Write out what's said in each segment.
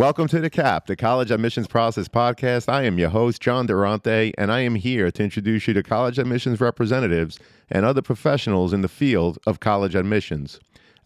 Welcome to The Cap, the College Admissions Process Podcast. I am your host, John Durante, and I am here to introduce you to college admissions representatives and other professionals in the field of college admissions.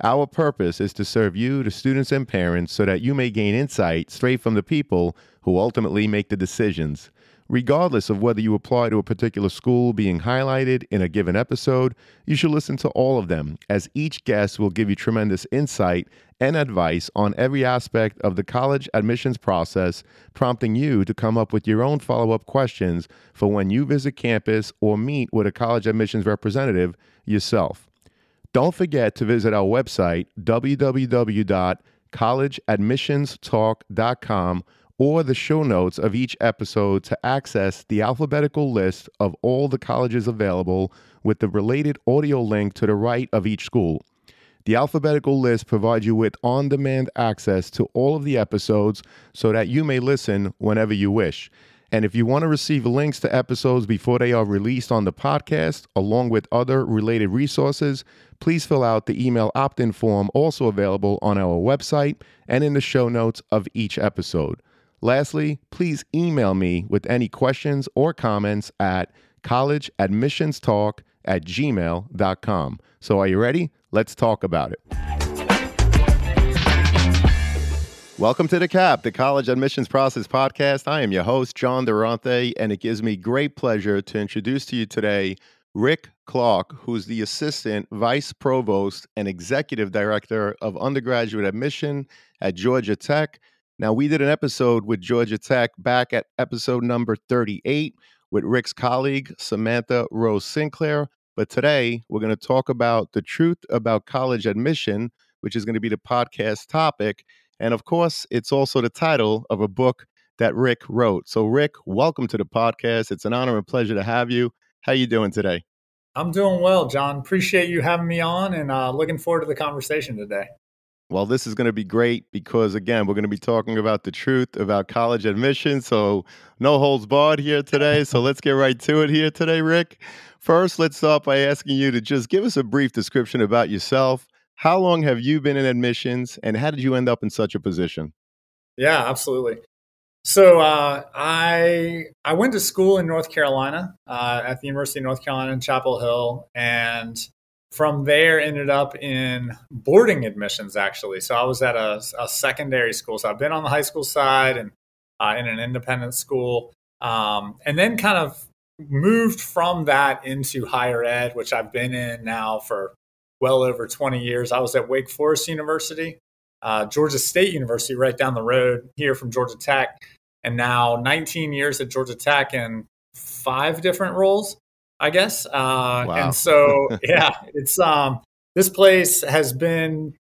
Our purpose is to serve you, the students and parents, so that you may gain insight straight from the people who ultimately make the decisions. Regardless of whether you apply to a particular school being highlighted in a given episode, you should listen to all of them, as each guest will give you tremendous insight and advice on every aspect of the college admissions process, prompting you to come up with your own follow up questions for when you visit campus or meet with a college admissions representative yourself. Don't forget to visit our website, www.collegeadmissionstalk.com or the show notes of each episode to access the alphabetical list of all the colleges available with the related audio link to the right of each school. The alphabetical list provides you with on demand access to all of the episodes so that you may listen whenever you wish. And if you want to receive links to episodes before they are released on the podcast, along with other related resources, please fill out the email opt in form also available on our website and in the show notes of each episode. Lastly, please email me with any questions or comments at collegeadmissionstalk at gmail.com. So, are you ready? Let's talk about it. Welcome to the CAP, the College Admissions Process Podcast. I am your host, John Durante, and it gives me great pleasure to introduce to you today Rick Clark, who's the Assistant Vice Provost and Executive Director of Undergraduate Admission at Georgia Tech. Now, we did an episode with Georgia Tech back at episode number 38 with Rick's colleague, Samantha Rose Sinclair. But today, we're going to talk about the truth about college admission, which is going to be the podcast topic. And of course, it's also the title of a book that Rick wrote. So, Rick, welcome to the podcast. It's an honor and pleasure to have you. How you doing today? I'm doing well, John. Appreciate you having me on and uh, looking forward to the conversation today. Well, this is going to be great because, again, we're going to be talking about the truth about college admission. So, no holds barred here today. So, let's get right to it here today, Rick. First, let's start by asking you to just give us a brief description about yourself. How long have you been in admissions and how did you end up in such a position? Yeah, absolutely. So uh, I I went to school in North Carolina uh, at the University of North Carolina in Chapel Hill, and from there ended up in boarding admissions actually so i was at a, a secondary school so i've been on the high school side and uh, in an independent school um, and then kind of moved from that into higher ed which i've been in now for well over 20 years i was at wake forest university uh, georgia state university right down the road here from georgia tech and now 19 years at georgia tech in five different roles I guess. Uh, wow. And so, yeah, it's um, this place has been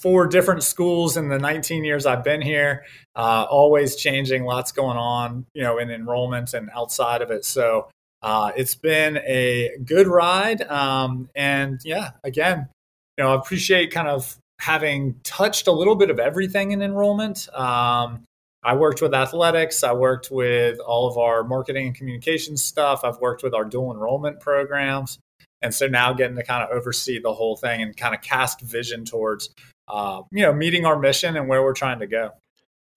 four different schools in the 19 years I've been here, uh, always changing, lots going on, you know, in enrollment and outside of it. So uh, it's been a good ride. Um, and yeah, again, you know, I appreciate kind of having touched a little bit of everything in enrollment. Um, I worked with athletics. I worked with all of our marketing and communications stuff. I've worked with our dual enrollment programs. And so now getting to kind of oversee the whole thing and kind of cast vision towards, uh, you know, meeting our mission and where we're trying to go.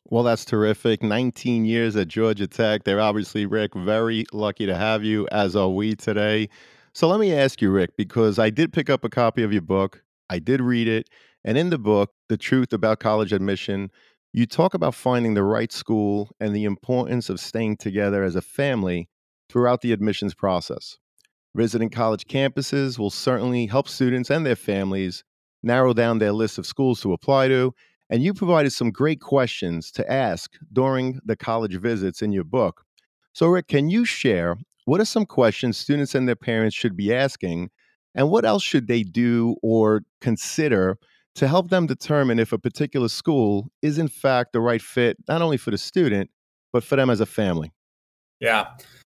Well, that's terrific. 19 years at Georgia Tech. They're obviously, Rick, very lucky to have you, as are we today. So let me ask you, Rick, because I did pick up a copy of your book, I did read it. And in the book, The Truth About College Admission, you talk about finding the right school and the importance of staying together as a family throughout the admissions process. Visiting college campuses will certainly help students and their families narrow down their list of schools to apply to. And you provided some great questions to ask during the college visits in your book. So, Rick, can you share what are some questions students and their parents should be asking? And what else should they do or consider to help them determine if a particular school is in fact the right fit, not only for the student, but for them as a family. Yeah.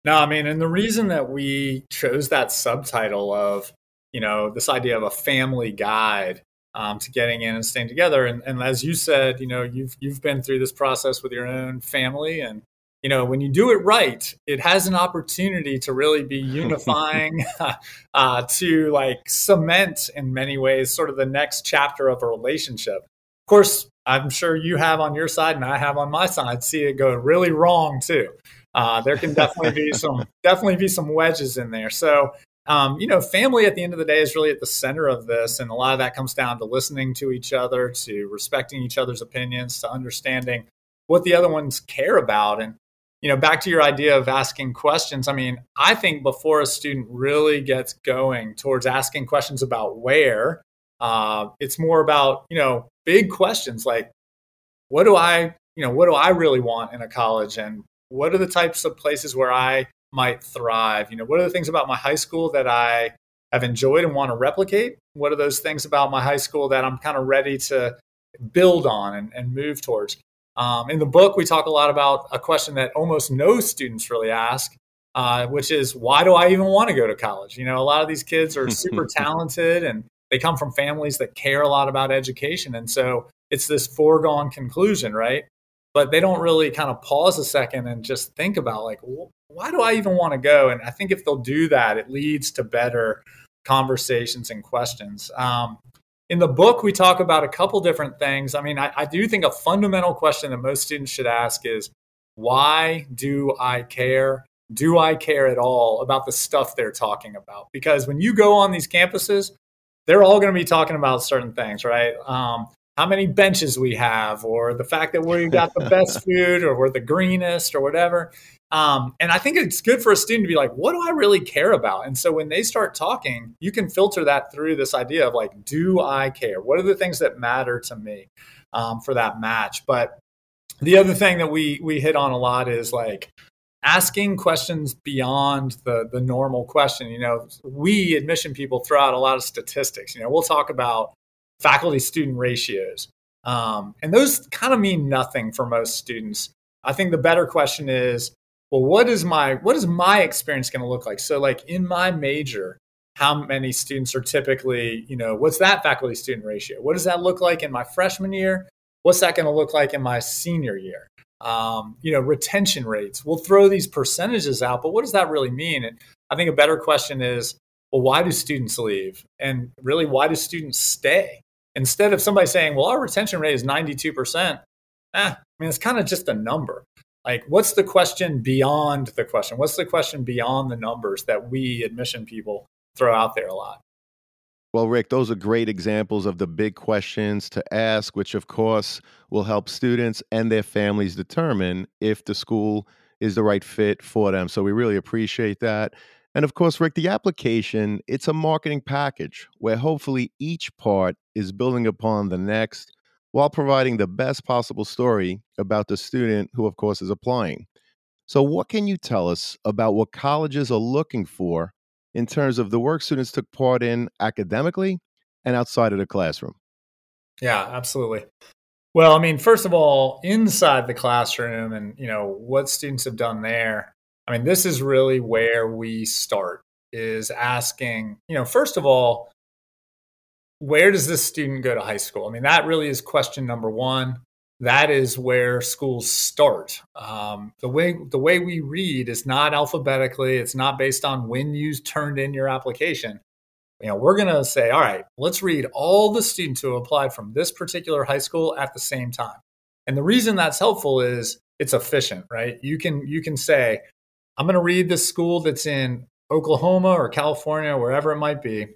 No, I mean, and the reason that we chose that subtitle of you know, this idea of a family guide um, to getting in and staying together. And, and as you said, you know, you've you've been through this process with your own family, and you know, when you do it right, it has an opportunity to really be unifying, uh, to like cement in many ways sort of the next chapter of a relationship. Of course, I'm sure you have on your side, and I have on my side, see it go really wrong too. Uh, there can definitely be some definitely be some wedges in there. So um, you know, family at the end of the day is really at the center of this. And a lot of that comes down to listening to each other, to respecting each other's opinions, to understanding what the other ones care about. And, you know, back to your idea of asking questions. I mean, I think before a student really gets going towards asking questions about where, uh, it's more about, you know, big questions like, what do I, you know, what do I really want in a college? And what are the types of places where I might thrive? You know, what are the things about my high school that I have enjoyed and want to replicate? What are those things about my high school that I'm kind of ready to build on and, and move towards? Um, in the book, we talk a lot about a question that almost no students really ask, uh, which is why do I even want to go to college? You know, a lot of these kids are super talented and they come from families that care a lot about education. And so it's this foregone conclusion, right? But they don't really kind of pause a second and just think about, like, why do I even want to go? And I think if they'll do that, it leads to better conversations and questions. Um, in the book, we talk about a couple different things. I mean, I, I do think a fundamental question that most students should ask is why do I care? Do I care at all about the stuff they're talking about? Because when you go on these campuses, they're all going to be talking about certain things, right? Um, how many benches we have, or the fact that we've got the best food, or we're the greenest, or whatever. Um, and I think it's good for a student to be like, what do I really care about? And so when they start talking, you can filter that through this idea of like, do I care? What are the things that matter to me um, for that match? But the other thing that we we hit on a lot is like asking questions beyond the the normal question. You know, we admission people throw out a lot of statistics. You know, we'll talk about faculty student ratios. Um, and those kind of mean nothing for most students. I think the better question is well what is my what is my experience going to look like? So like in my major how many students are typically you know what's that faculty student ratio? What does that look like in my freshman year? What's that going to look like in my senior year? Um, you know retention rates. We'll throw these percentages out but what does that really mean? And i think a better question is well why do students leave? And really why do students stay? Instead of somebody saying well our retention rate is 92% eh, i mean it's kind of just a number like what's the question beyond the question what's the question beyond the numbers that we admission people throw out there a lot well, Rick, those are great examples of the big questions to ask, which of course will help students and their families determine if the school is the right fit for them. So we really appreciate that. And of course, Rick, the application, it's a marketing package where hopefully each part is building upon the next while providing the best possible story about the student who, of course, is applying. So, what can you tell us about what colleges are looking for in terms of the work students took part in academically and outside of the classroom? Yeah, absolutely. Well, I mean, first of all, inside the classroom and, you know, what students have done there. I mean, this is really where we start is asking, you know, first of all, where does this student go to high school? I mean, that really is question number one. That is where schools start. Um, the way the way we read is not alphabetically. It's not based on when you turned in your application. You know, we're going to say, all right, let's read all the students who applied from this particular high school at the same time. And the reason that's helpful is it's efficient, right? You can you can say, I'm going to read this school that's in Oklahoma or California, wherever it might be,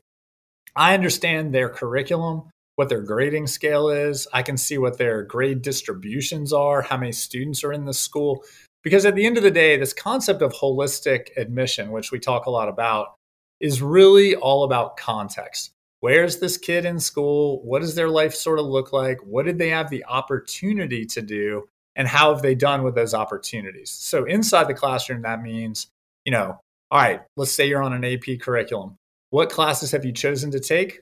I understand their curriculum, what their grading scale is. I can see what their grade distributions are, how many students are in the school. Because at the end of the day, this concept of holistic admission, which we talk a lot about, is really all about context. Where's this kid in school? What does their life sort of look like? What did they have the opportunity to do? And how have they done with those opportunities? So inside the classroom, that means, you know, all right, let's say you're on an AP curriculum. What classes have you chosen to take?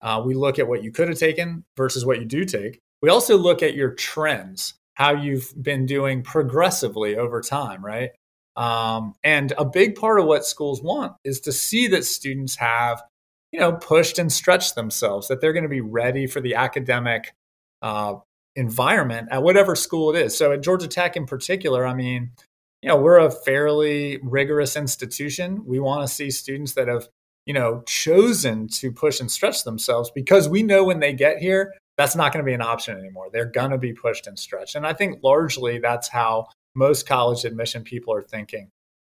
Uh, we look at what you could have taken versus what you do take. We also look at your trends, how you've been doing progressively over time, right? Um, and a big part of what schools want is to see that students have you know, pushed and stretched themselves, that they're going to be ready for the academic uh, environment at whatever school it is. So at Georgia Tech in particular, I mean, you know, we're a fairly rigorous institution. We want to see students that have, you know, chosen to push and stretch themselves because we know when they get here, that's not going to be an option anymore. They're going to be pushed and stretched. And I think largely that's how most college admission people are thinking.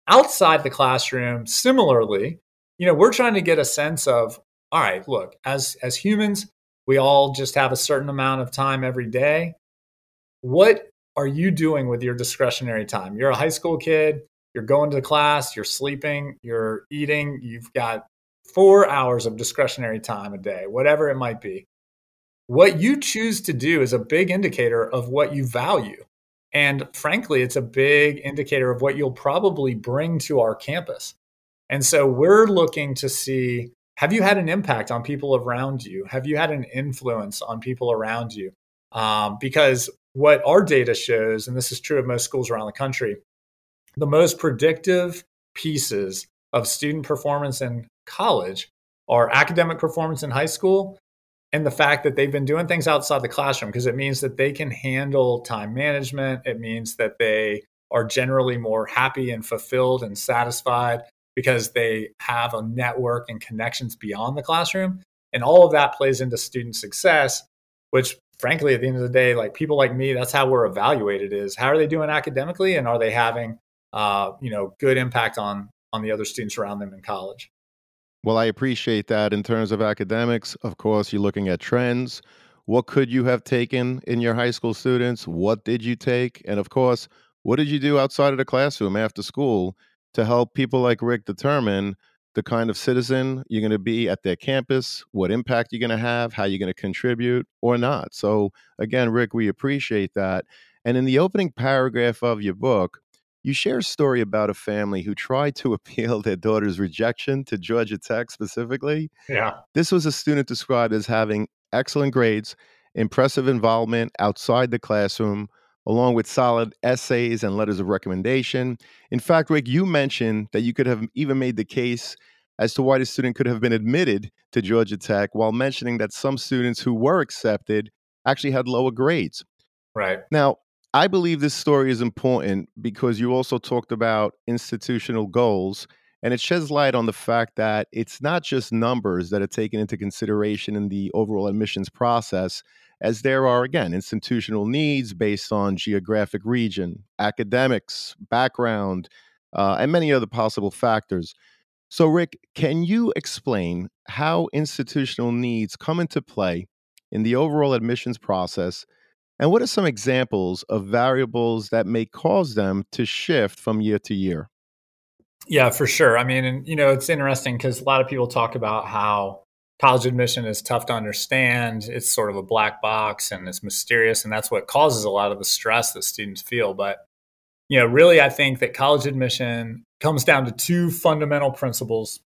Outside the classroom, similarly, you know, we're trying to get a sense of, all right, look, as as humans, we all just have a certain amount of time every day. What are you doing with your discretionary time? You're a high school kid, you're going to class, you're sleeping, you're eating, you've got 4 hours of discretionary time a day, whatever it might be. What you choose to do is a big indicator of what you value. And frankly, it's a big indicator of what you'll probably bring to our campus. And so we're looking to see have you had an impact on people around you? Have you had an influence on people around you? Um, because what our data shows, and this is true of most schools around the country, the most predictive pieces of student performance in college are academic performance in high school and the fact that they've been doing things outside the classroom because it means that they can handle time management. It means that they are generally more happy and fulfilled and satisfied because they have a network and connections beyond the classroom. And all of that plays into student success, which frankly, at the end of the day, like people like me, that's how we're evaluated is how are they doing academically and are they having, uh, you know, good impact on, on the other students around them in college. Well, I appreciate that in terms of academics. Of course, you're looking at trends. What could you have taken in your high school students? What did you take? And of course, what did you do outside of the classroom after school to help people like Rick determine the kind of citizen you're going to be at their campus, what impact you're going to have, how you're going to contribute or not. So, again, Rick, we appreciate that. And in the opening paragraph of your book, you share a story about a family who tried to appeal their daughter's rejection to Georgia Tech specifically. Yeah. This was a student described as having excellent grades, impressive involvement outside the classroom, along with solid essays and letters of recommendation. In fact, Rick, you mentioned that you could have even made the case as to why the student could have been admitted to Georgia Tech while mentioning that some students who were accepted actually had lower grades. Right. Now, I believe this story is important because you also talked about institutional goals, and it sheds light on the fact that it's not just numbers that are taken into consideration in the overall admissions process, as there are, again, institutional needs based on geographic region, academics, background, uh, and many other possible factors. So, Rick, can you explain how institutional needs come into play in the overall admissions process? And what are some examples of variables that may cause them to shift from year to year? Yeah, for sure. I mean, and you know, it's interesting because a lot of people talk about how college admission is tough to understand. It's sort of a black box and it's mysterious. And that's what causes a lot of the stress that students feel. But, you know, really, I think that college admission comes down to two fundamental principles.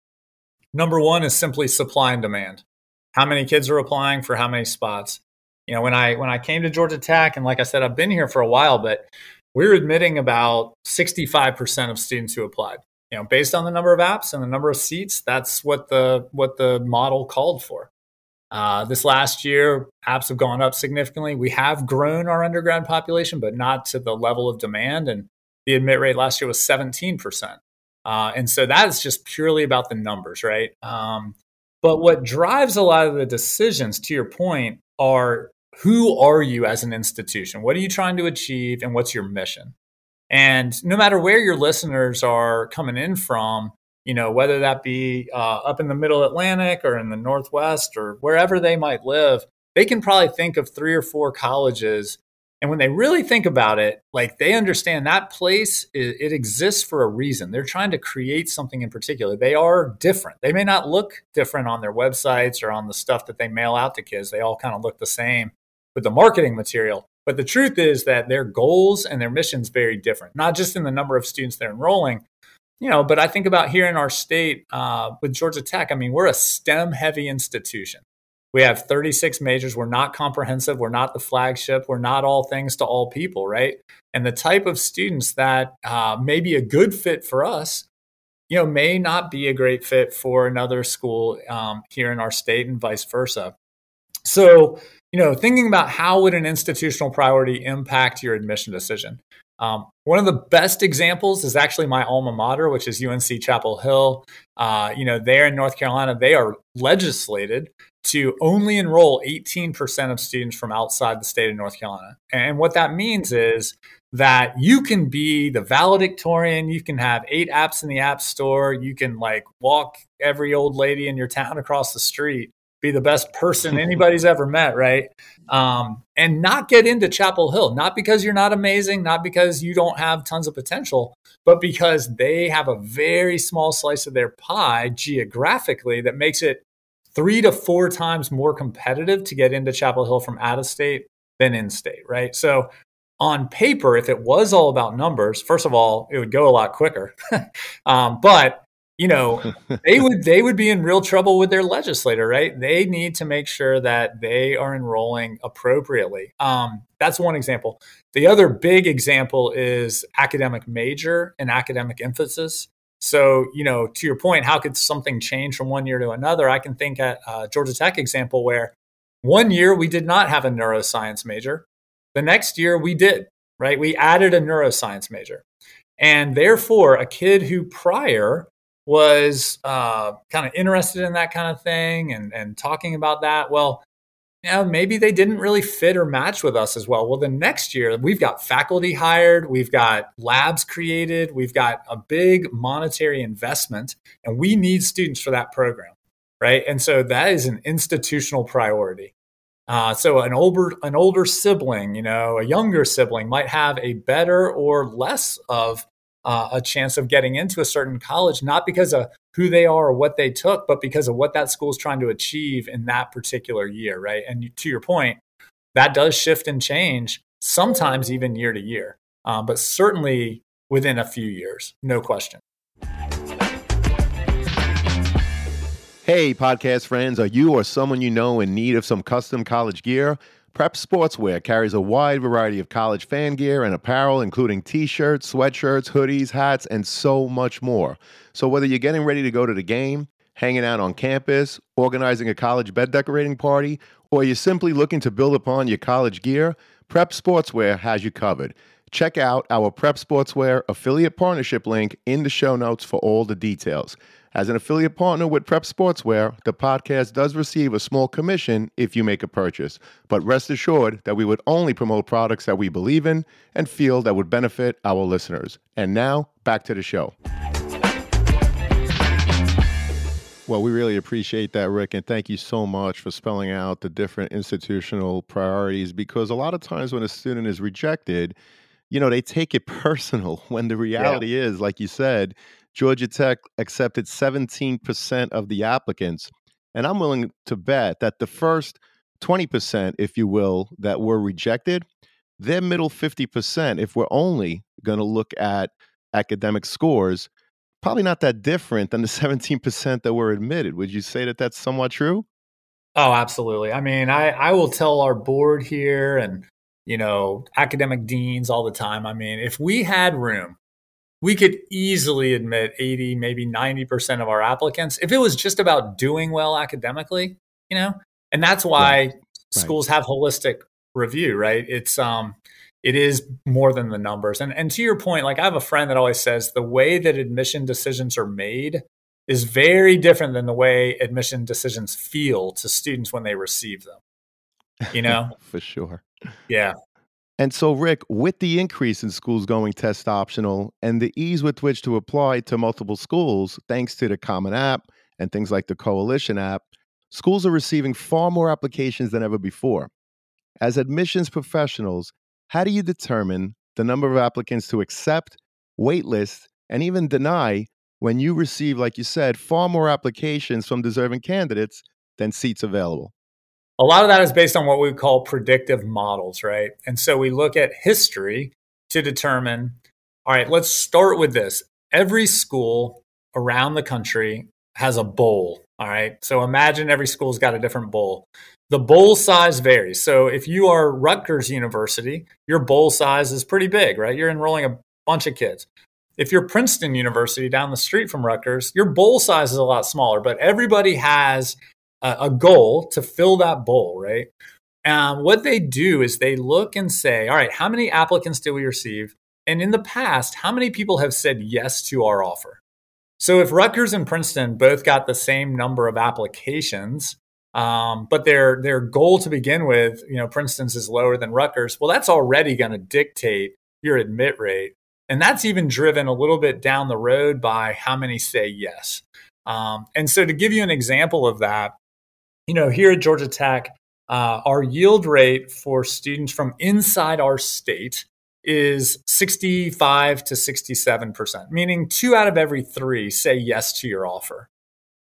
Number one is simply supply and demand. How many kids are applying for how many spots? You know, when I when I came to Georgia Tech, and like I said, I've been here for a while, but we're admitting about 65% of students who applied you know, based on the number of apps and the number of seats, that's what the what the model called for. Uh, this last year, apps have gone up significantly. We have grown our undergrad population, but not to the level of demand. And the admit rate last year was 17%. Uh, and so that is just purely about the numbers, right? Um, but what drives a lot of the decisions, to your point, are who are you as an institution? What are you trying to achieve, and what's your mission? And no matter where your listeners are coming in from, you know, whether that be uh, up in the middle Atlantic or in the Northwest or wherever they might live, they can probably think of three or four colleges. And when they really think about it, like they understand that place, it, it exists for a reason. They're trying to create something in particular. They are different. They may not look different on their websites or on the stuff that they mail out to kids. They all kind of look the same with the marketing material. But the truth is that their goals and their missions very different, not just in the number of students they're enrolling, you know, but I think about here in our state uh, with Georgia Tech, I mean, we're a STEM heavy institution. We have 36 majors. We're not comprehensive. We're not the flagship. We're not all things to all people, right? And the type of students that uh, may be a good fit for us, you know, may not be a great fit for another school um, here in our state and vice versa. So, you know, thinking about how would an institutional priority impact your admission decision? Um, one of the best examples is actually my alma mater, which is UNC Chapel Hill. Uh, you know, there in North Carolina, they are legislated to only enroll 18% of students from outside the state of North Carolina. And what that means is that you can be the valedictorian, you can have eight apps in the app store, you can like walk every old lady in your town across the street, be the best person anybody's ever met, right? Um, and not get into Chapel Hill, not because you're not amazing, not because you don't have tons of potential, but because they have a very small slice of their pie geographically that makes it three to four times more competitive to get into Chapel Hill from out of state than in state, right? So on paper, if it was all about numbers, first of all, it would go a lot quicker. um, but you know they would they would be in real trouble with their legislator right? They need to make sure that they are enrolling appropriately. Um, that's one example. The other big example is academic major and academic emphasis. So you know to your point how could something change from one year to another? I can think at uh, georgia tech example where one year we did not have a neuroscience major. The next year we did right? We added a neuroscience major. And therefore a kid who prior was uh, kind of interested in that kind of thing and, and talking about that. Well, you know, maybe they didn't really fit or match with us as well. Well, the next year we've got faculty hired, we've got labs created, we've got a big monetary investment, and we need students for that program, right? And so that is an institutional priority. Uh, so an older an older sibling, you know, a younger sibling might have a better or less of uh, a chance of getting into a certain college, not because of who they are or what they took, but because of what that school is trying to achieve in that particular year, right? And to your point, that does shift and change, sometimes even year to year, um, but certainly within a few years, no question. Hey, podcast friends, are you or someone you know in need of some custom college gear? Prep Sportswear carries a wide variety of college fan gear and apparel, including t shirts, sweatshirts, hoodies, hats, and so much more. So, whether you're getting ready to go to the game, hanging out on campus, organizing a college bed decorating party, or you're simply looking to build upon your college gear, Prep Sportswear has you covered. Check out our Prep Sportswear affiliate partnership link in the show notes for all the details. As an affiliate partner with Prep Sportswear, the podcast does receive a small commission if you make a purchase. But rest assured that we would only promote products that we believe in and feel that would benefit our listeners. And now, back to the show. Well, we really appreciate that, Rick, and thank you so much for spelling out the different institutional priorities because a lot of times when a student is rejected, you know, they take it personal when the reality yeah. is, like you said, Georgia Tech accepted 17% of the applicants. And I'm willing to bet that the first 20%, if you will, that were rejected, their middle 50%, if we're only going to look at academic scores, probably not that different than the 17% that were admitted. Would you say that that's somewhat true? Oh, absolutely. I mean, I, I will tell our board here and, you know, academic deans all the time. I mean, if we had room we could easily admit 80, maybe 90% of our applicants if it was just about doing well academically, you know? And that's why right. schools right. have holistic review, right? It's um it is more than the numbers. And and to your point, like I have a friend that always says the way that admission decisions are made is very different than the way admission decisions feel to students when they receive them. You know? For sure. Yeah. And so, Rick, with the increase in schools going test optional and the ease with which to apply to multiple schools, thanks to the Common App and things like the Coalition app, schools are receiving far more applications than ever before. As admissions professionals, how do you determine the number of applicants to accept, waitlist, and even deny when you receive, like you said, far more applications from deserving candidates than seats available? A lot of that is based on what we call predictive models, right? And so we look at history to determine all right, let's start with this. Every school around the country has a bowl. All right. So imagine every school's got a different bowl. The bowl size varies. So if you are Rutgers University, your bowl size is pretty big, right? You're enrolling a bunch of kids. if you're Princeton University down the street from Rutgers, your bowl size is a lot smaller, but everybody has a, goal to fill that bowl, right? Um, what they do is they look and say, all right, how many applicants did we receive? And in the past, how many people have said yes to our offer? So if Rutgers and Princeton both got the same number of applications, um, but their their goal to begin with, you know, Princeton's is lower than Rutgers. Well, that's already going to dictate your admit rate, and that's even driven a little bit down the road by how many say yes. Um, and so, to give you an example of that, you know, here at Georgia Tech, uh, our yield rate for students from inside our state is 65 to 67%, meaning two out of every three say yes to your offer.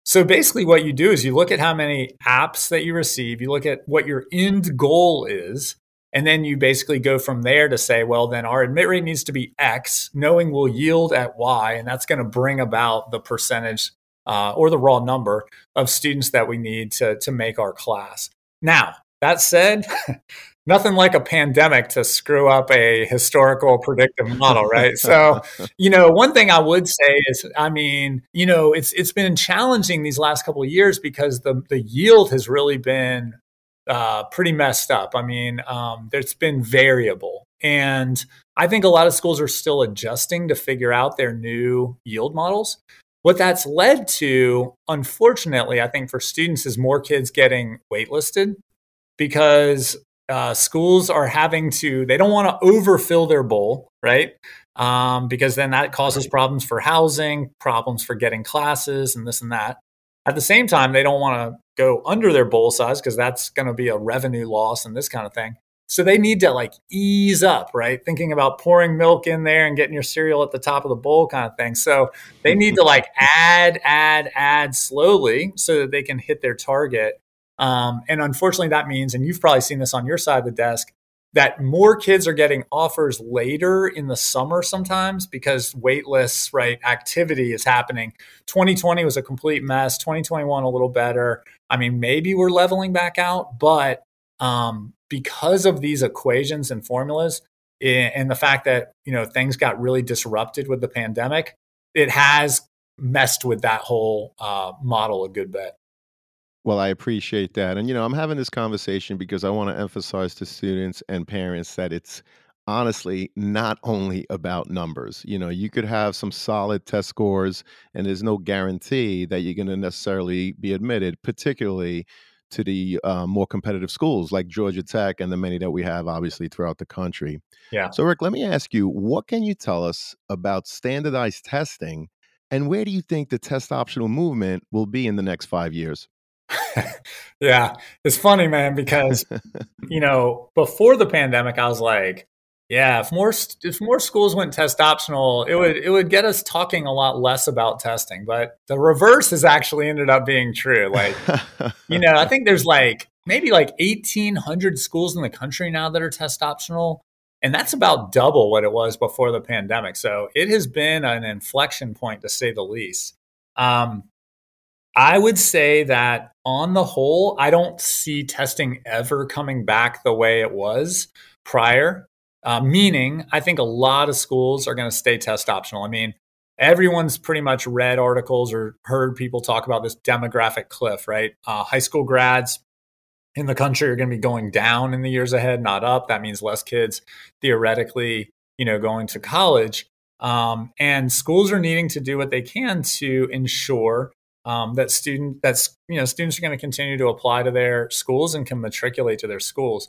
So basically, what you do is you look at how many apps that you receive, you look at what your end goal is, and then you basically go from there to say, well, then our admit rate needs to be X, knowing we'll yield at Y, and that's going to bring about the percentage uh, or the raw number of students that we need to, to make our class. Now, that said, nothing like a pandemic to screw up a historical predictive model, right? so, you know, one thing I would say is, I mean, you know, it's it's been challenging these last couple of years because the the yield has really been uh, pretty messed up. I mean, um, it's been variable, and I think a lot of schools are still adjusting to figure out their new yield models. What that's led to, unfortunately, I think for students is more kids getting waitlisted because uh, schools are having to they don't want to overfill their bowl right? Um, because then that causes problems for housing problems for getting classes and this and that. At the same time they don't want to go under their bowl size because that's going to be a revenue loss and this kind of thing so they need to like ease up right? Thinking about pouring milk in there and getting your cereal at the top of the bowl kind of thing. So they need to like add add add slowly so that they can hit their target. Um, and unfortunately, that means, and you've probably seen this on your side of the desk, that more kids are getting offers later in the summer sometimes because waitlist right activity is happening. 2020 was a complete mess. 2021 a little better. I mean maybe we're leveling back out but um, because of these equations and formulas and the fact that you know things got really disrupted with the pandemic it has messed with that whole uh, model a good bit well, I appreciate that. And, you know, I'm having this conversation because I want to emphasize to students and parents that it's honestly not only about numbers. You know, you could have some solid test scores, and there's no guarantee that you're going to necessarily be admitted, particularly to the uh, more competitive schools like Georgia Tech and the many that we have, obviously, throughout the country. Yeah. So, Rick, let me ask you what can you tell us about standardized testing? And where do you think the test optional movement will be in the next five years? yeah, it's funny, man, because you know before the pandemic, I was like, yeah, if more if more schools went test optional, it would it would get us talking a lot less about testing. But the reverse has actually ended up being true. Like, you know, I think there's like maybe like 1,800 schools in the country now that are test optional. And that's about double what it was before the pandemic. So it has been an inflection point to say the least. Um, I would say that on the whole, I don't see testing ever coming back the way it was prior. Uh, meaning, I think a lot of schools are going to stay test optional. I mean, everyone's pretty much read articles or heard people talk about this demographic cliff, right? Uh, high school grads in the country are going to be going down in the years ahead, not up. That means less kids theoretically, you know, going to college. Um, and schools are needing to do what they can to ensure um, that student that's you know students are going to continue to apply to their schools and can matriculate to their schools.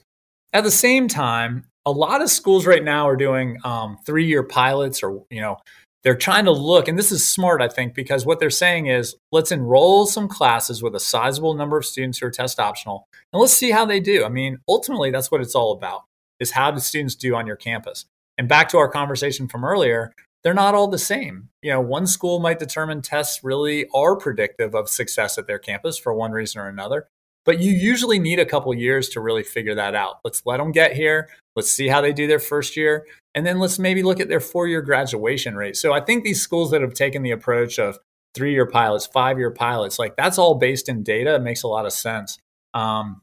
At the same time, a lot of schools right now are doing um, three year pilots, or you know they're trying to look, and this is smart, I think, because what they're saying is let's enroll some classes with a sizable number of students who are test optional, and let's see how they do. I mean, ultimately, that's what it's all about: is how do students do on your campus. And back to our conversation from earlier, they're not all the same. You know, one school might determine tests really are predictive of success at their campus for one reason or another. But you usually need a couple years to really figure that out. Let's let them get here. Let's see how they do their first year. And then let's maybe look at their four year graduation rate. So I think these schools that have taken the approach of three year pilots, five year pilots, like that's all based in data. It makes a lot of sense. Um,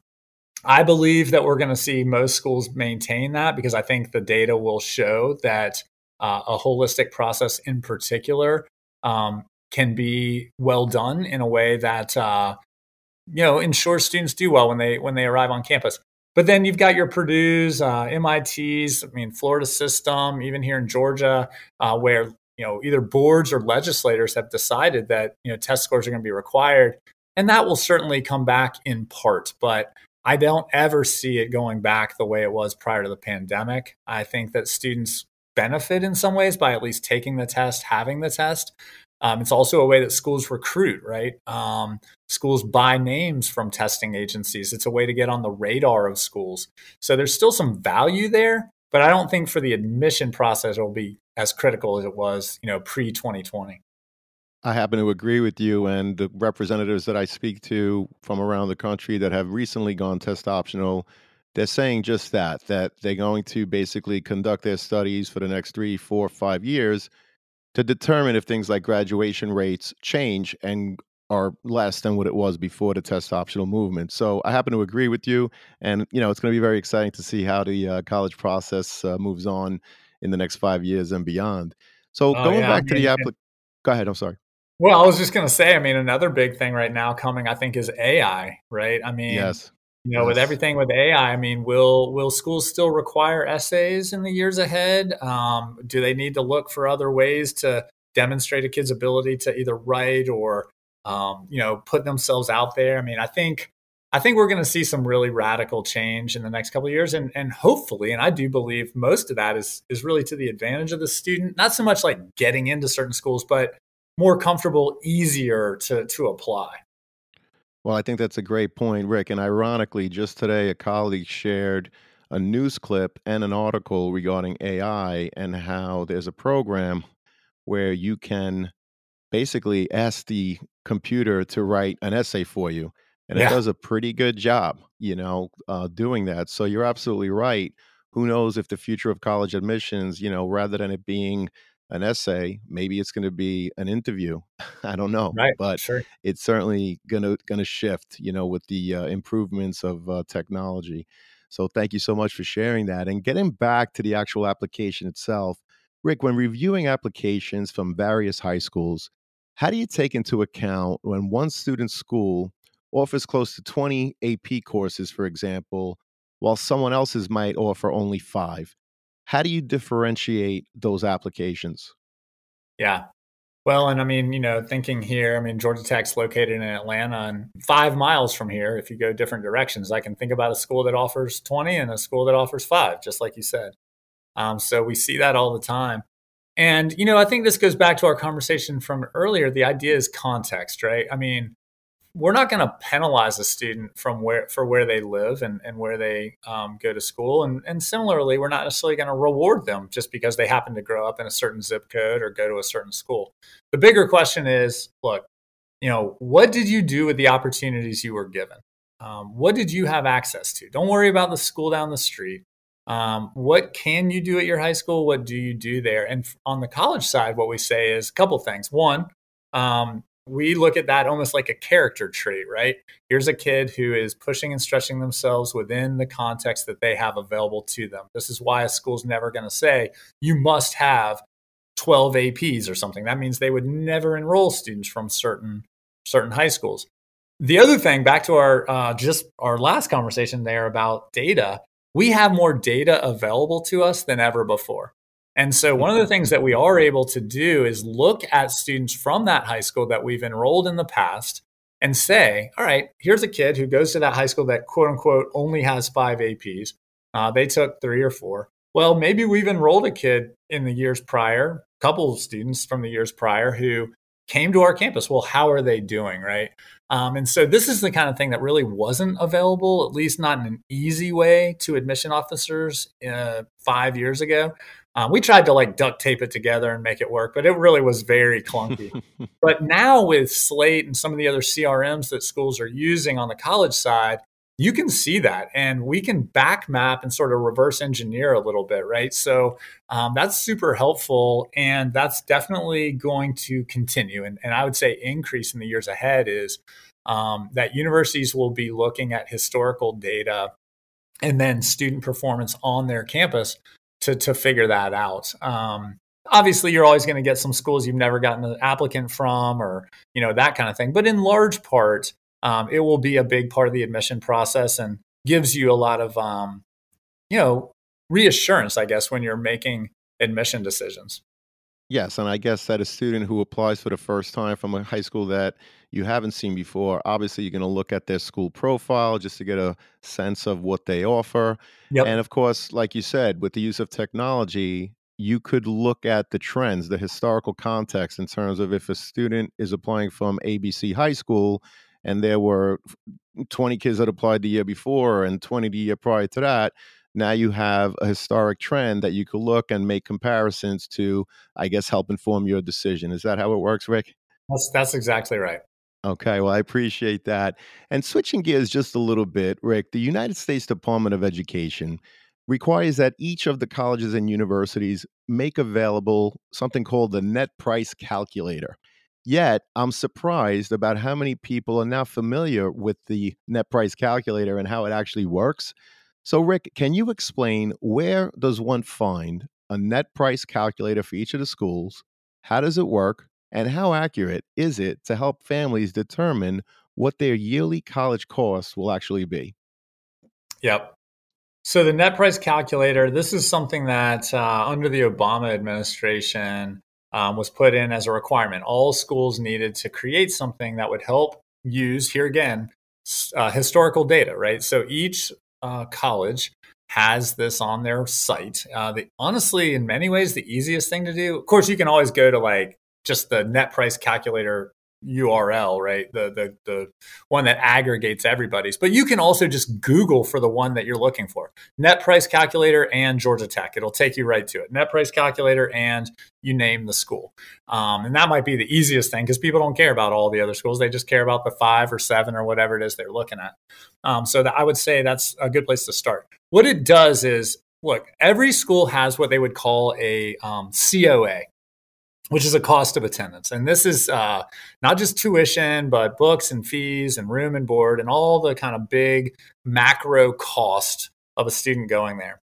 I believe that we're going to see most schools maintain that because I think the data will show that uh, a holistic process in particular um, can be well done in a way that uh, you know ensure students do well when they when they arrive on campus. But then you've got your Purdue's, uh, MIT's, I mean Florida system, even here in Georgia, uh, where you know either boards or legislators have decided that you know test scores are going to be required, and that will certainly come back in part. But I don't ever see it going back the way it was prior to the pandemic. I think that students benefit in some ways by at least taking the test, having the test. Um, it's also a way that schools recruit, right? Um, schools buy names from testing agencies. It's a way to get on the radar of schools. So there's still some value there, but I don't think for the admission process it will be as critical as it was, you know, pre 2020. I happen to agree with you and the representatives that I speak to from around the country that have recently gone test optional they're saying just that that they're going to basically conduct their studies for the next three four five years to determine if things like graduation rates change and are less than what it was before the test optional movement so i happen to agree with you and you know it's going to be very exciting to see how the uh, college process uh, moves on in the next five years and beyond so oh, going yeah, back to the application go ahead i'm sorry well, I was just going to say, I mean, another big thing right now coming, I think, is AI, right? I mean, yes. You know, yes. with everything with AI, I mean, will will schools still require essays in the years ahead? Um, do they need to look for other ways to demonstrate a kid's ability to either write or, um, you know, put themselves out there? I mean, I think I think we're going to see some really radical change in the next couple of years, and and hopefully, and I do believe most of that is is really to the advantage of the student. Not so much like getting into certain schools, but more comfortable, easier to to apply. Well, I think that's a great point, Rick. And ironically, just today, a colleague shared a news clip and an article regarding AI and how there's a program where you can basically ask the computer to write an essay for you. And yeah. it does a pretty good job, you know, uh, doing that. So you're absolutely right. Who knows if the future of college admissions, you know, rather than it being an essay maybe it's going to be an interview i don't know right but sure. it's certainly going to going to shift you know with the uh, improvements of uh, technology so thank you so much for sharing that and getting back to the actual application itself rick when reviewing applications from various high schools how do you take into account when one student's school offers close to 20 ap courses for example while someone else's might offer only five how do you differentiate those applications? Yeah. Well, and I mean, you know, thinking here, I mean, Georgia Tech's located in Atlanta and five miles from here, if you go different directions, I can think about a school that offers 20 and a school that offers five, just like you said. Um, so we see that all the time. And, you know, I think this goes back to our conversation from earlier. The idea is context, right? I mean, we're not going to penalize a student from where for where they live and, and where they um, go to school. And, and similarly we're not necessarily going to reward them just because they happen to grow up in a certain zip code or go to a certain school. The bigger question is look you know what did you do with the opportunities you were given? Um, what did you have access to? Don't worry about the school down the street. Um, what can you do at your high school? What do you do there? And on the college side what we say is a couple things. One um, we look at that almost like a character trait, right? Here's a kid who is pushing and stretching themselves within the context that they have available to them. This is why a school's never going to say, you must have 12 APs or something. That means they would never enroll students from certain certain high schools. The other thing, back to our uh, just our last conversation there about data, we have more data available to us than ever before. And so, one of the things that we are able to do is look at students from that high school that we've enrolled in the past and say, all right, here's a kid who goes to that high school that quote unquote only has five APs. Uh, they took three or four. Well, maybe we've enrolled a kid in the years prior, a couple of students from the years prior who came to our campus. Well, how are they doing, right? Um, and so this is the kind of thing that really wasn't available, at least not in an easy way, to admission officers uh, five years ago. Um, we tried to like duct tape it together and make it work, but it really was very clunky. but now with Slate and some of the other CRMs that schools are using on the college side, you can see that and we can back map and sort of reverse engineer a little bit, right? So um, that's super helpful and that's definitely going to continue. And, and I would say increase in the years ahead is um, that universities will be looking at historical data and then student performance on their campus to to figure that out. Um, obviously you're always going to get some schools you've never gotten an applicant from or you know that kind of thing but in large part um, it will be a big part of the admission process and gives you a lot of um, you know reassurance i guess when you're making admission decisions Yes, and I guess that a student who applies for the first time from a high school that you haven't seen before, obviously you're going to look at their school profile just to get a sense of what they offer. yep And of course, like you said, with the use of technology, you could look at the trends, the historical context in terms of if a student is applying from ABC High School and there were 20 kids that applied the year before and 20 the year prior to that, now you have a historic trend that you could look and make comparisons to, I guess, help inform your decision. Is that how it works, Rick? that's, that's exactly right Okay, well, I appreciate that. And switching gears just a little bit, Rick, the United States Department of Education requires that each of the colleges and universities make available something called the net price calculator. Yet, I'm surprised about how many people are now familiar with the net price calculator and how it actually works. So, Rick, can you explain where does one find a net price calculator for each of the schools? How does it work? And how accurate is it to help families determine what their yearly college costs will actually be? yep so the net price calculator this is something that uh, under the obama administration um, was put in as a requirement all schools needed to create something that would help use here again uh, historical data right so each uh, college has this on their site. Uh, the, honestly, in many ways, the easiest thing to do. Of course, you can always go to like just the net price calculator URL, right? The the the one that aggregates everybody's. But you can also just Google for the one that you're looking for. Net price calculator and Georgia Tech. It'll take you right to it. Net price calculator and you name the school. Um, and that might be the easiest thing because people don't care about all the other schools. They just care about the five or seven or whatever it is they're looking at. Um, so that I would say that's a good place to start. What it does is look, every school has what they would call a um, COA, which is a cost of attendance. And this is uh, not just tuition, but books and fees and room and board and all the kind of big macro cost of a student going there.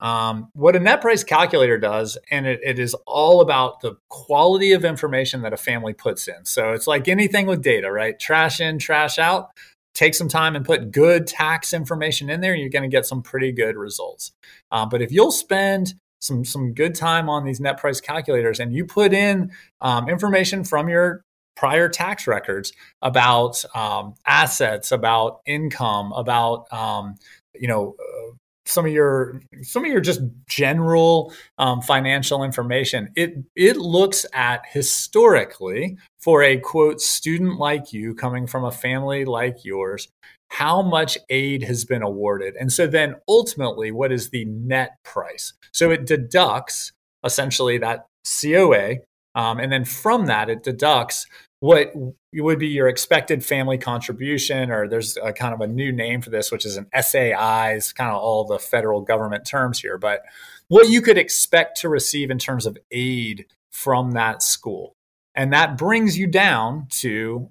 Um, what a net price calculator does, and it, it is all about the quality of information that a family puts in. So it's like anything with data, right? Trash in, trash out. Take some time and put good tax information in there, you're going to get some pretty good results. Uh, but if you'll spend some some good time on these net price calculators and you put in um, information from your prior tax records about um, assets about income about um, you know uh, some of your some of your just general um, financial information. It it looks at historically for a quote student like you coming from a family like yours how much aid has been awarded. And so then ultimately, what is the net price? So it deducts essentially that COA. Um, and then from that, it deducts what would be your expected family contribution, or there's a kind of a new name for this, which is an SAI, is kind of all the federal government terms here, but what you could expect to receive in terms of aid from that school. And that brings you down to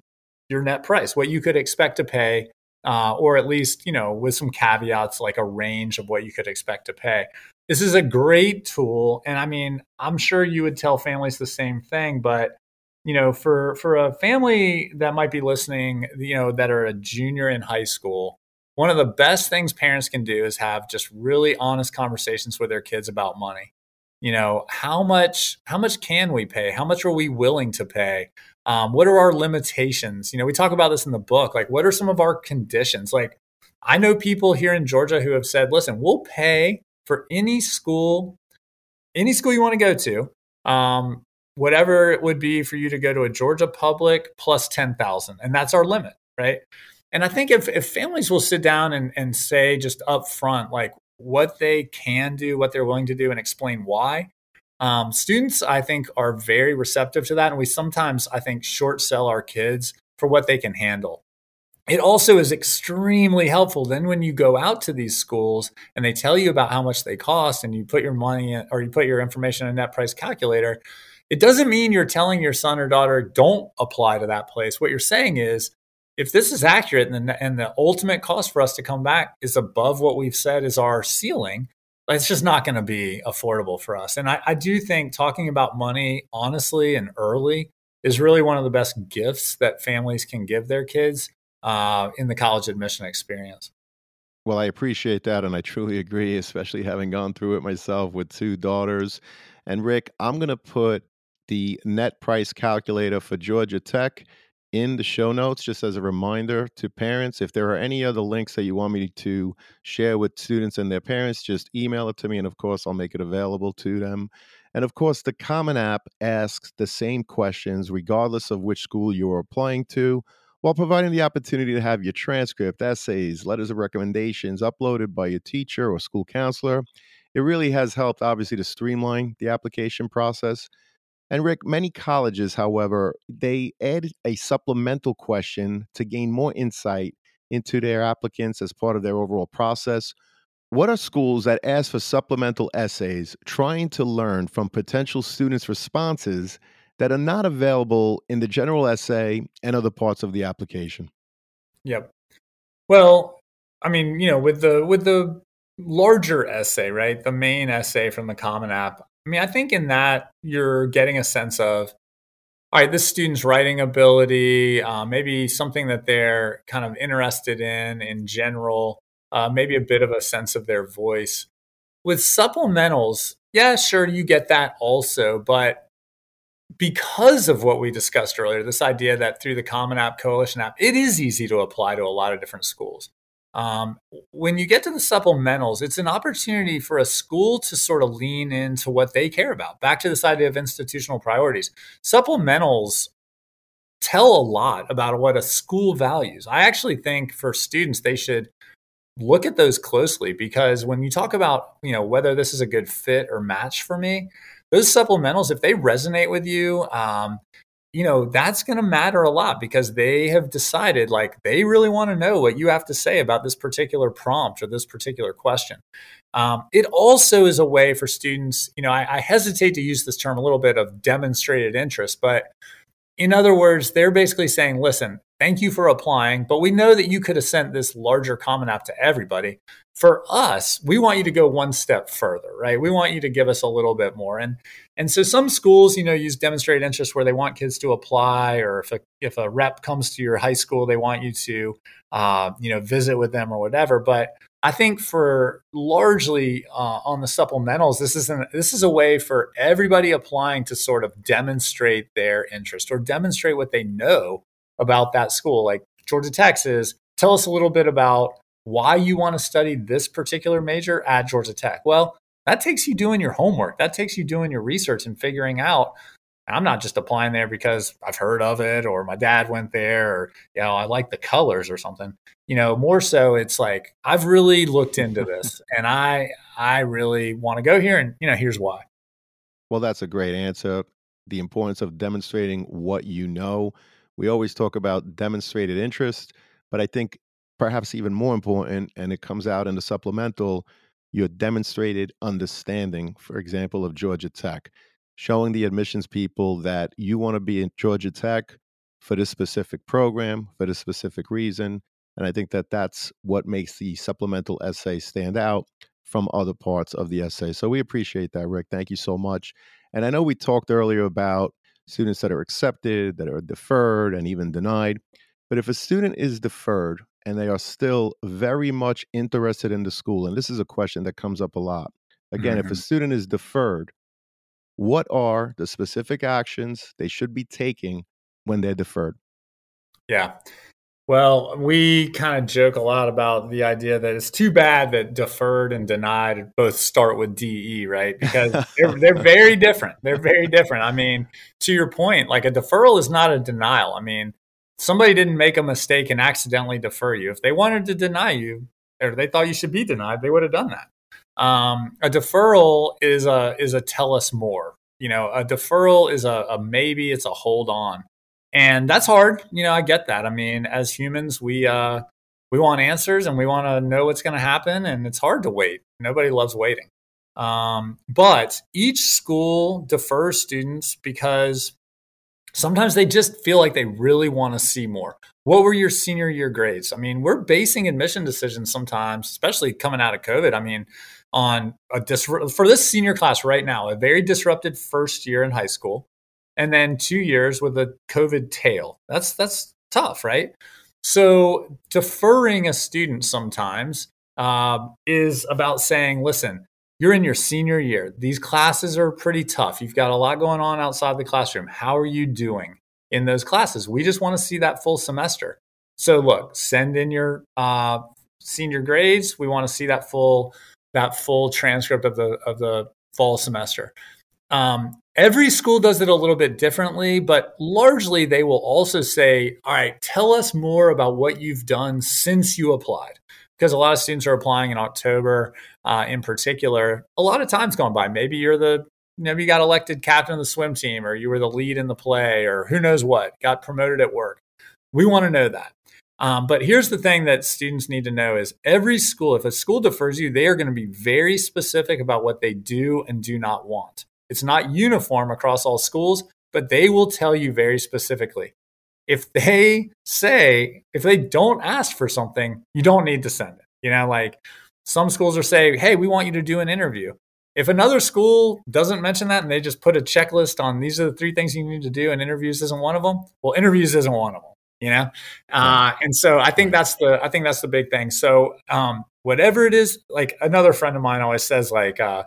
your net price, what you could expect to pay uh, or at least you know with some caveats like a range of what you could expect to pay. This is a great tool and i mean i'm sure you would tell families the same thing but you know for for a family that might be listening you know that are a junior in high school one of the best things parents can do is have just really honest conversations with their kids about money. You know how much how much can we pay? How much are we willing to pay um, what are our limitations? You know we talk about this in the book like what are some of our conditions? Like i know people here in georgia who have said listen we'll pay for any school any school you want to go to um, whatever it would be for you to go to a georgia public plus 10000 and that's our limit right? And i think if, if families will sit down and, and say just up front like what they can do what they're willing to do and explain why um, students, I think, are very receptive to that. And we sometimes, I think, short sell our kids for what they can handle. It also is extremely helpful then when you go out to these schools and they tell you about how much they cost and you put your money in, or you put your information in a net price calculator. It doesn't mean you're telling your son or daughter, don't apply to that place. What you're saying is, if this is accurate and the, and the ultimate cost for us to come back is above what we've said is our ceiling, it's just not going to be affordable for us. And I, I do think talking about money honestly and early is really one of the best gifts that families can give their kids uh, in the college admission experience. Well, I appreciate that, and I truly agree, especially having gone through it myself with two daughters. And Rick, I'm going to put the net price calculator for Georgia Tech in the show notes just as a reminder to parents if there are any other links that you want me to share with students and their parents just email it to me and of course i'll make it available to them. And of course the common app asks the same questions regardless of which school you're applying to while providing the opportunity to have your transcript essays letters of recommendations uploaded by your teacher or school counselor. It really has helped obviously to streamline the application process and Rick, many colleges, however, they add a supplemental question to gain more insight into their applicants as part of their overall process. What are schools that ask for supplemental essays trying to learn from potential students' responses that are not available in the general essay and other parts of the application? Yep. Well, I mean, you know, with the with the larger essay, right? The main essay from the Common App, I mean, I think in that you're getting a sense of, all right, this student's writing ability, uh, maybe something that they're kind of interested in in general, uh, maybe a bit of a sense of their voice. With supplementals, yeah, sure, you get that also, but because of what we discussed earlier, this idea that through the Common App Coalition app, it is easy to apply to a lot of different schools. Um, when you get to the supplementals, it's an opportunity for a school to sort of lean into what they care about. Back to this idea of institutional priorities. Supplementals tell a lot about what a school values. I actually think for students, they should look at those closely because when you talk about, you know, whether this is a good fit or match for me, those supplementals, if they resonate with you, um, you know, that's going to matter a lot because they have decided like they really want to know what you have to say about this particular prompt or this particular question. Um, it also is a way for students, you know, I, I hesitate to use this term a little bit of demonstrated interest, but in other words, they're basically saying, listen, thank you for applying, but we know that you could have sent this larger Common App to everybody. For us, we want you to go one step further, right? We want you to give us a little bit more. And and so some schools, you know, use demonstrated interest where they want kids to apply, or if a if a rep comes to your high school, they want you to, uh, you know, visit with them or whatever. But I think for largely uh, on the supplementals, this is an, this is a way for everybody applying to sort of demonstrate their interest or demonstrate what they know about that school. Like Georgia Tech tell us a little bit about why you want to study this particular major at Georgia Tech. Well, that takes you doing your homework. That takes you doing your research and figuring out. I'm not just applying there because I've heard of it or my dad went there or you know I like the colors or something. You know, more so it's like I've really looked into this and I I really want to go here and you know here's why. Well, that's a great answer. The importance of demonstrating what you know. We always talk about demonstrated interest, but I think perhaps even more important, and it comes out in the supplemental, your demonstrated understanding, for example, of Georgia Tech, showing the admissions people that you want to be in Georgia Tech for this specific program, for this specific reason. And I think that that's what makes the supplemental essay stand out from other parts of the essay. So we appreciate that, Rick. Thank you so much. And I know we talked earlier about students that are accepted, that are deferred, and even denied. But if a student is deferred and they are still very much interested in the school, and this is a question that comes up a lot. Again, mm-hmm. if a mm-hmm. student is deferred, what are the specific actions they should be taking when they're deferred? Yeah. Well, we kind of joke a lot about the idea that it's too bad that deferred and denied both start with DE, right? Because they're, they're very different. They're very different. I mean, to your point, like a deferral is not a denial. I mean, somebody didn't make a mistake and accidentally defer you. If they wanted to deny you or they thought you should be denied, they would have done that. Um, a deferral is a is a tell us more. You know, a deferral is a, a maybe. It's a hold on, and that's hard. You know, I get that. I mean, as humans, we uh, we want answers and we want to know what's going to happen, and it's hard to wait. Nobody loves waiting. Um, but each school defers students because sometimes they just feel like they really want to see more. What were your senior year grades? I mean, we're basing admission decisions sometimes, especially coming out of COVID. I mean, on a dis- for this senior class right now, a very disrupted first year in high school, and then two years with a COVID tail. That's that's tough, right? So deferring a student sometimes uh, is about saying, listen, you're in your senior year. These classes are pretty tough. You've got a lot going on outside the classroom. How are you doing in those classes? We just want to see that full semester. So look, send in your uh, senior grades. We want to see that full that full transcript of the of the fall semester. Um, every school does it a little bit differently, but largely they will also say, "All right, tell us more about what you've done since you applied." Because a lot of students are applying in October, uh, in particular. A lot of time's gone by. Maybe you're the maybe you got elected captain of the swim team, or you were the lead in the play, or who knows what, got promoted at work. We want to know that. Um, but here's the thing that students need to know is every school, if a school defers you, they are going to be very specific about what they do and do not want. It's not uniform across all schools, but they will tell you very specifically. If they say, if they don't ask for something, you don't need to send it. You know, like some schools are saying, hey, we want you to do an interview. If another school doesn't mention that and they just put a checklist on these are the three things you need to do and interviews isn't one of them, well, interviews isn't one of them you know uh, and so i think that's the i think that's the big thing so um, whatever it is like another friend of mine always says like uh,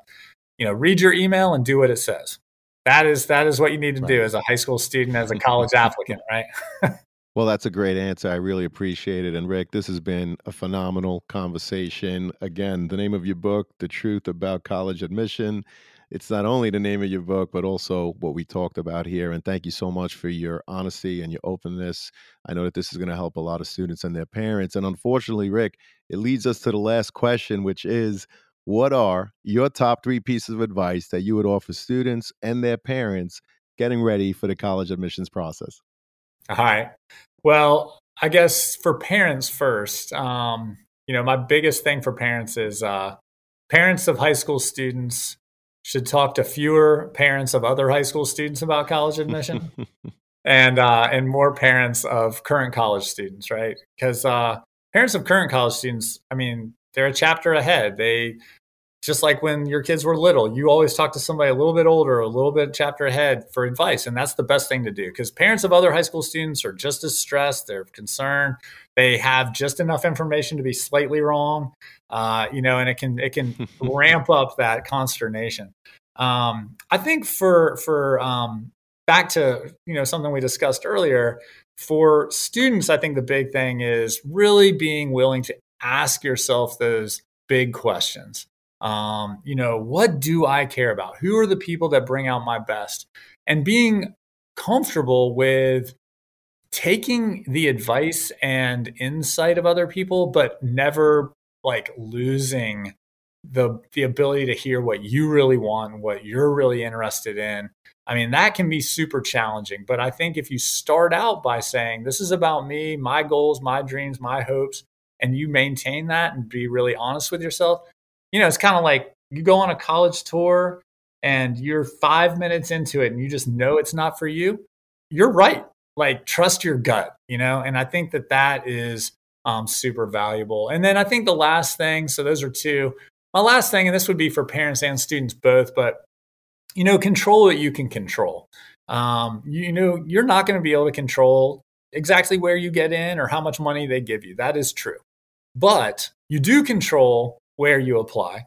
you know read your email and do what it says that is that is what you need to right. do as a high school student as a college applicant right well that's a great answer i really appreciate it and rick this has been a phenomenal conversation again the name of your book the truth about college admission it's not only the name of your book, but also what we talked about here. And thank you so much for your honesty and your openness. I know that this is going to help a lot of students and their parents. And unfortunately, Rick, it leads us to the last question, which is what are your top three pieces of advice that you would offer students and their parents getting ready for the college admissions process? All right. Well, I guess for parents first, um, you know, my biggest thing for parents is uh, parents of high school students should talk to fewer parents of other high school students about college admission and uh, and more parents of current college students, right? Because uh, parents of current college students, I mean, they're a chapter ahead. They just like when your kids were little, you always talk to somebody a little bit older, a little bit chapter ahead for advice. And that's the best thing to do because parents of other high school students are just as stressed, they're concerned, they have just enough information to be slightly wrong, uh, you know, and it can it can ramp up that consternation. Um, I think for for um, back to you know something we discussed earlier for students, I think the big thing is really being willing to ask yourself those big questions. Um, you know, what do I care about? Who are the people that bring out my best? And being comfortable with taking the advice and insight of other people, but never like losing the the ability to hear what you really want, what you're really interested in. I mean, that can be super challenging, but I think if you start out by saying, This is about me, my goals, my dreams, my hopes, and you maintain that and be really honest with yourself, you know, it's kind of like you go on a college tour and you're five minutes into it and you just know it's not for you. You're right. Like, trust your gut, you know? And I think that that is um, super valuable. And then I think the last thing, so those are two. My last thing, and this would be for parents and students both, but you know, control what you can control. Um, you, you know, you're not going to be able to control exactly where you get in or how much money they give you. That is true. But you do control where you apply.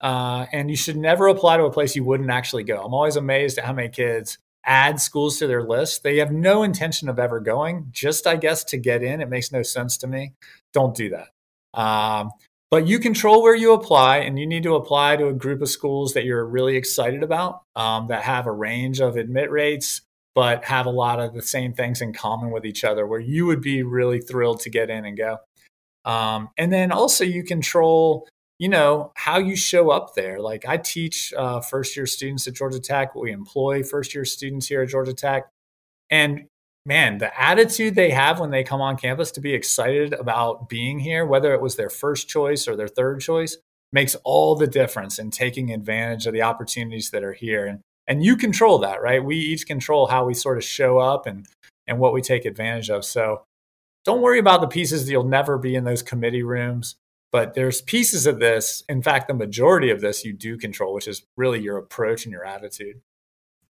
Uh, and you should never apply to a place you wouldn't actually go. I'm always amazed at how many kids add schools to their list. They have no intention of ever going, just, I guess, to get in. It makes no sense to me. Don't do that. Um, but you control where you apply, and you need to apply to a group of schools that you're really excited about um, that have a range of admit rates, but have a lot of the same things in common with each other, where you would be really thrilled to get in and go. Um, and then also, you control you know how you show up there. Like i teach uh, first year students at georgia tech. We employ first year students here at georgia tech. And man the attitude they have when they come on campus to be excited about being here whether it was their first choice or their third choice makes all the difference in taking advantage of the opportunities that are here. And and you control that right? We each control how we sort of show up and and what we take advantage of. So don't worry about the pieces that you'll never be in those committee rooms But there's pieces of this, in fact, the majority of this you do control, which is really your approach and your attitude.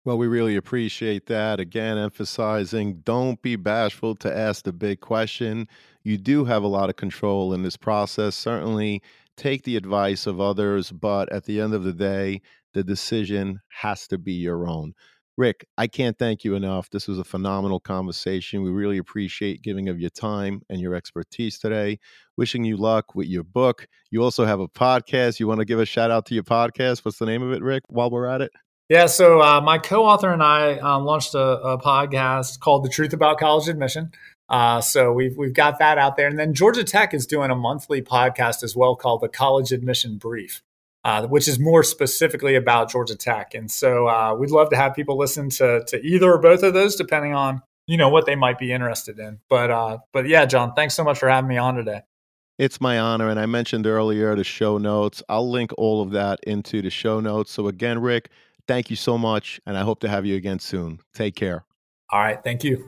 Well, we really appreciate that. Again, emphasizing don't be bashful to ask the big question. You do have a lot of control in this process. Certainly take the advice of others, but at the end of the day, the decision has to be your own. Rick, I can't thank you enough. This was a phenomenal conversation. We really appreciate giving of your time and your expertise today. Wishing you luck with your book. You also have a podcast. You want to give a shout out to your podcast? What's the name of it, Rick, while we're at it? Yeah, so uh, my co-author and I uh, launched a, a, podcast called "The Truth About College Admission." Uh, so we've we've got that out there, and then Georgia Tech is doing a monthly podcast as well called the College Admission Brief uh, which is more specifically about Georgia Tech. And so uh, we'd love to have people listen to to either or both of those, depending on you know what they might be interested in. But uh, but yeah, John, thanks so much for having me on today. It's my honor. And I mentioned earlier the show notes. I'll link all of that into the show notes. So again, Rick, thank you so much. And I hope to have you again soon. Take care. All right. Thank you.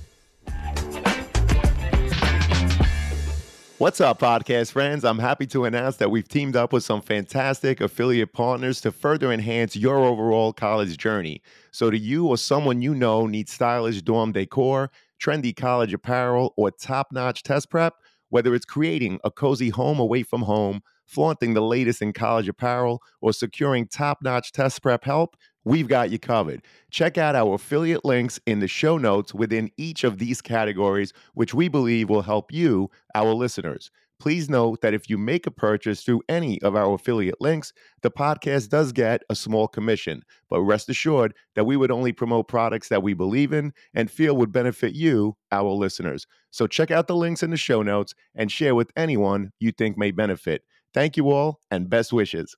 What's up, podcast friends? I'm happy to announce that we've teamed up with some fantastic affiliate partners to further enhance your overall college journey. So, do you or someone you know need stylish dorm decor, trendy college apparel, or top notch test prep? Whether it's creating a cozy home away from home, flaunting the latest in college apparel, or securing top notch test prep help, we've got you covered. Check out our affiliate links in the show notes within each of these categories, which we believe will help you, our listeners. Please note that if you make a purchase through any of our affiliate links, the podcast does get a small commission. But rest assured that we would only promote products that we believe in and feel would benefit you, our listeners. So check out the links in the show notes and share with anyone you think may benefit. Thank you all and best wishes.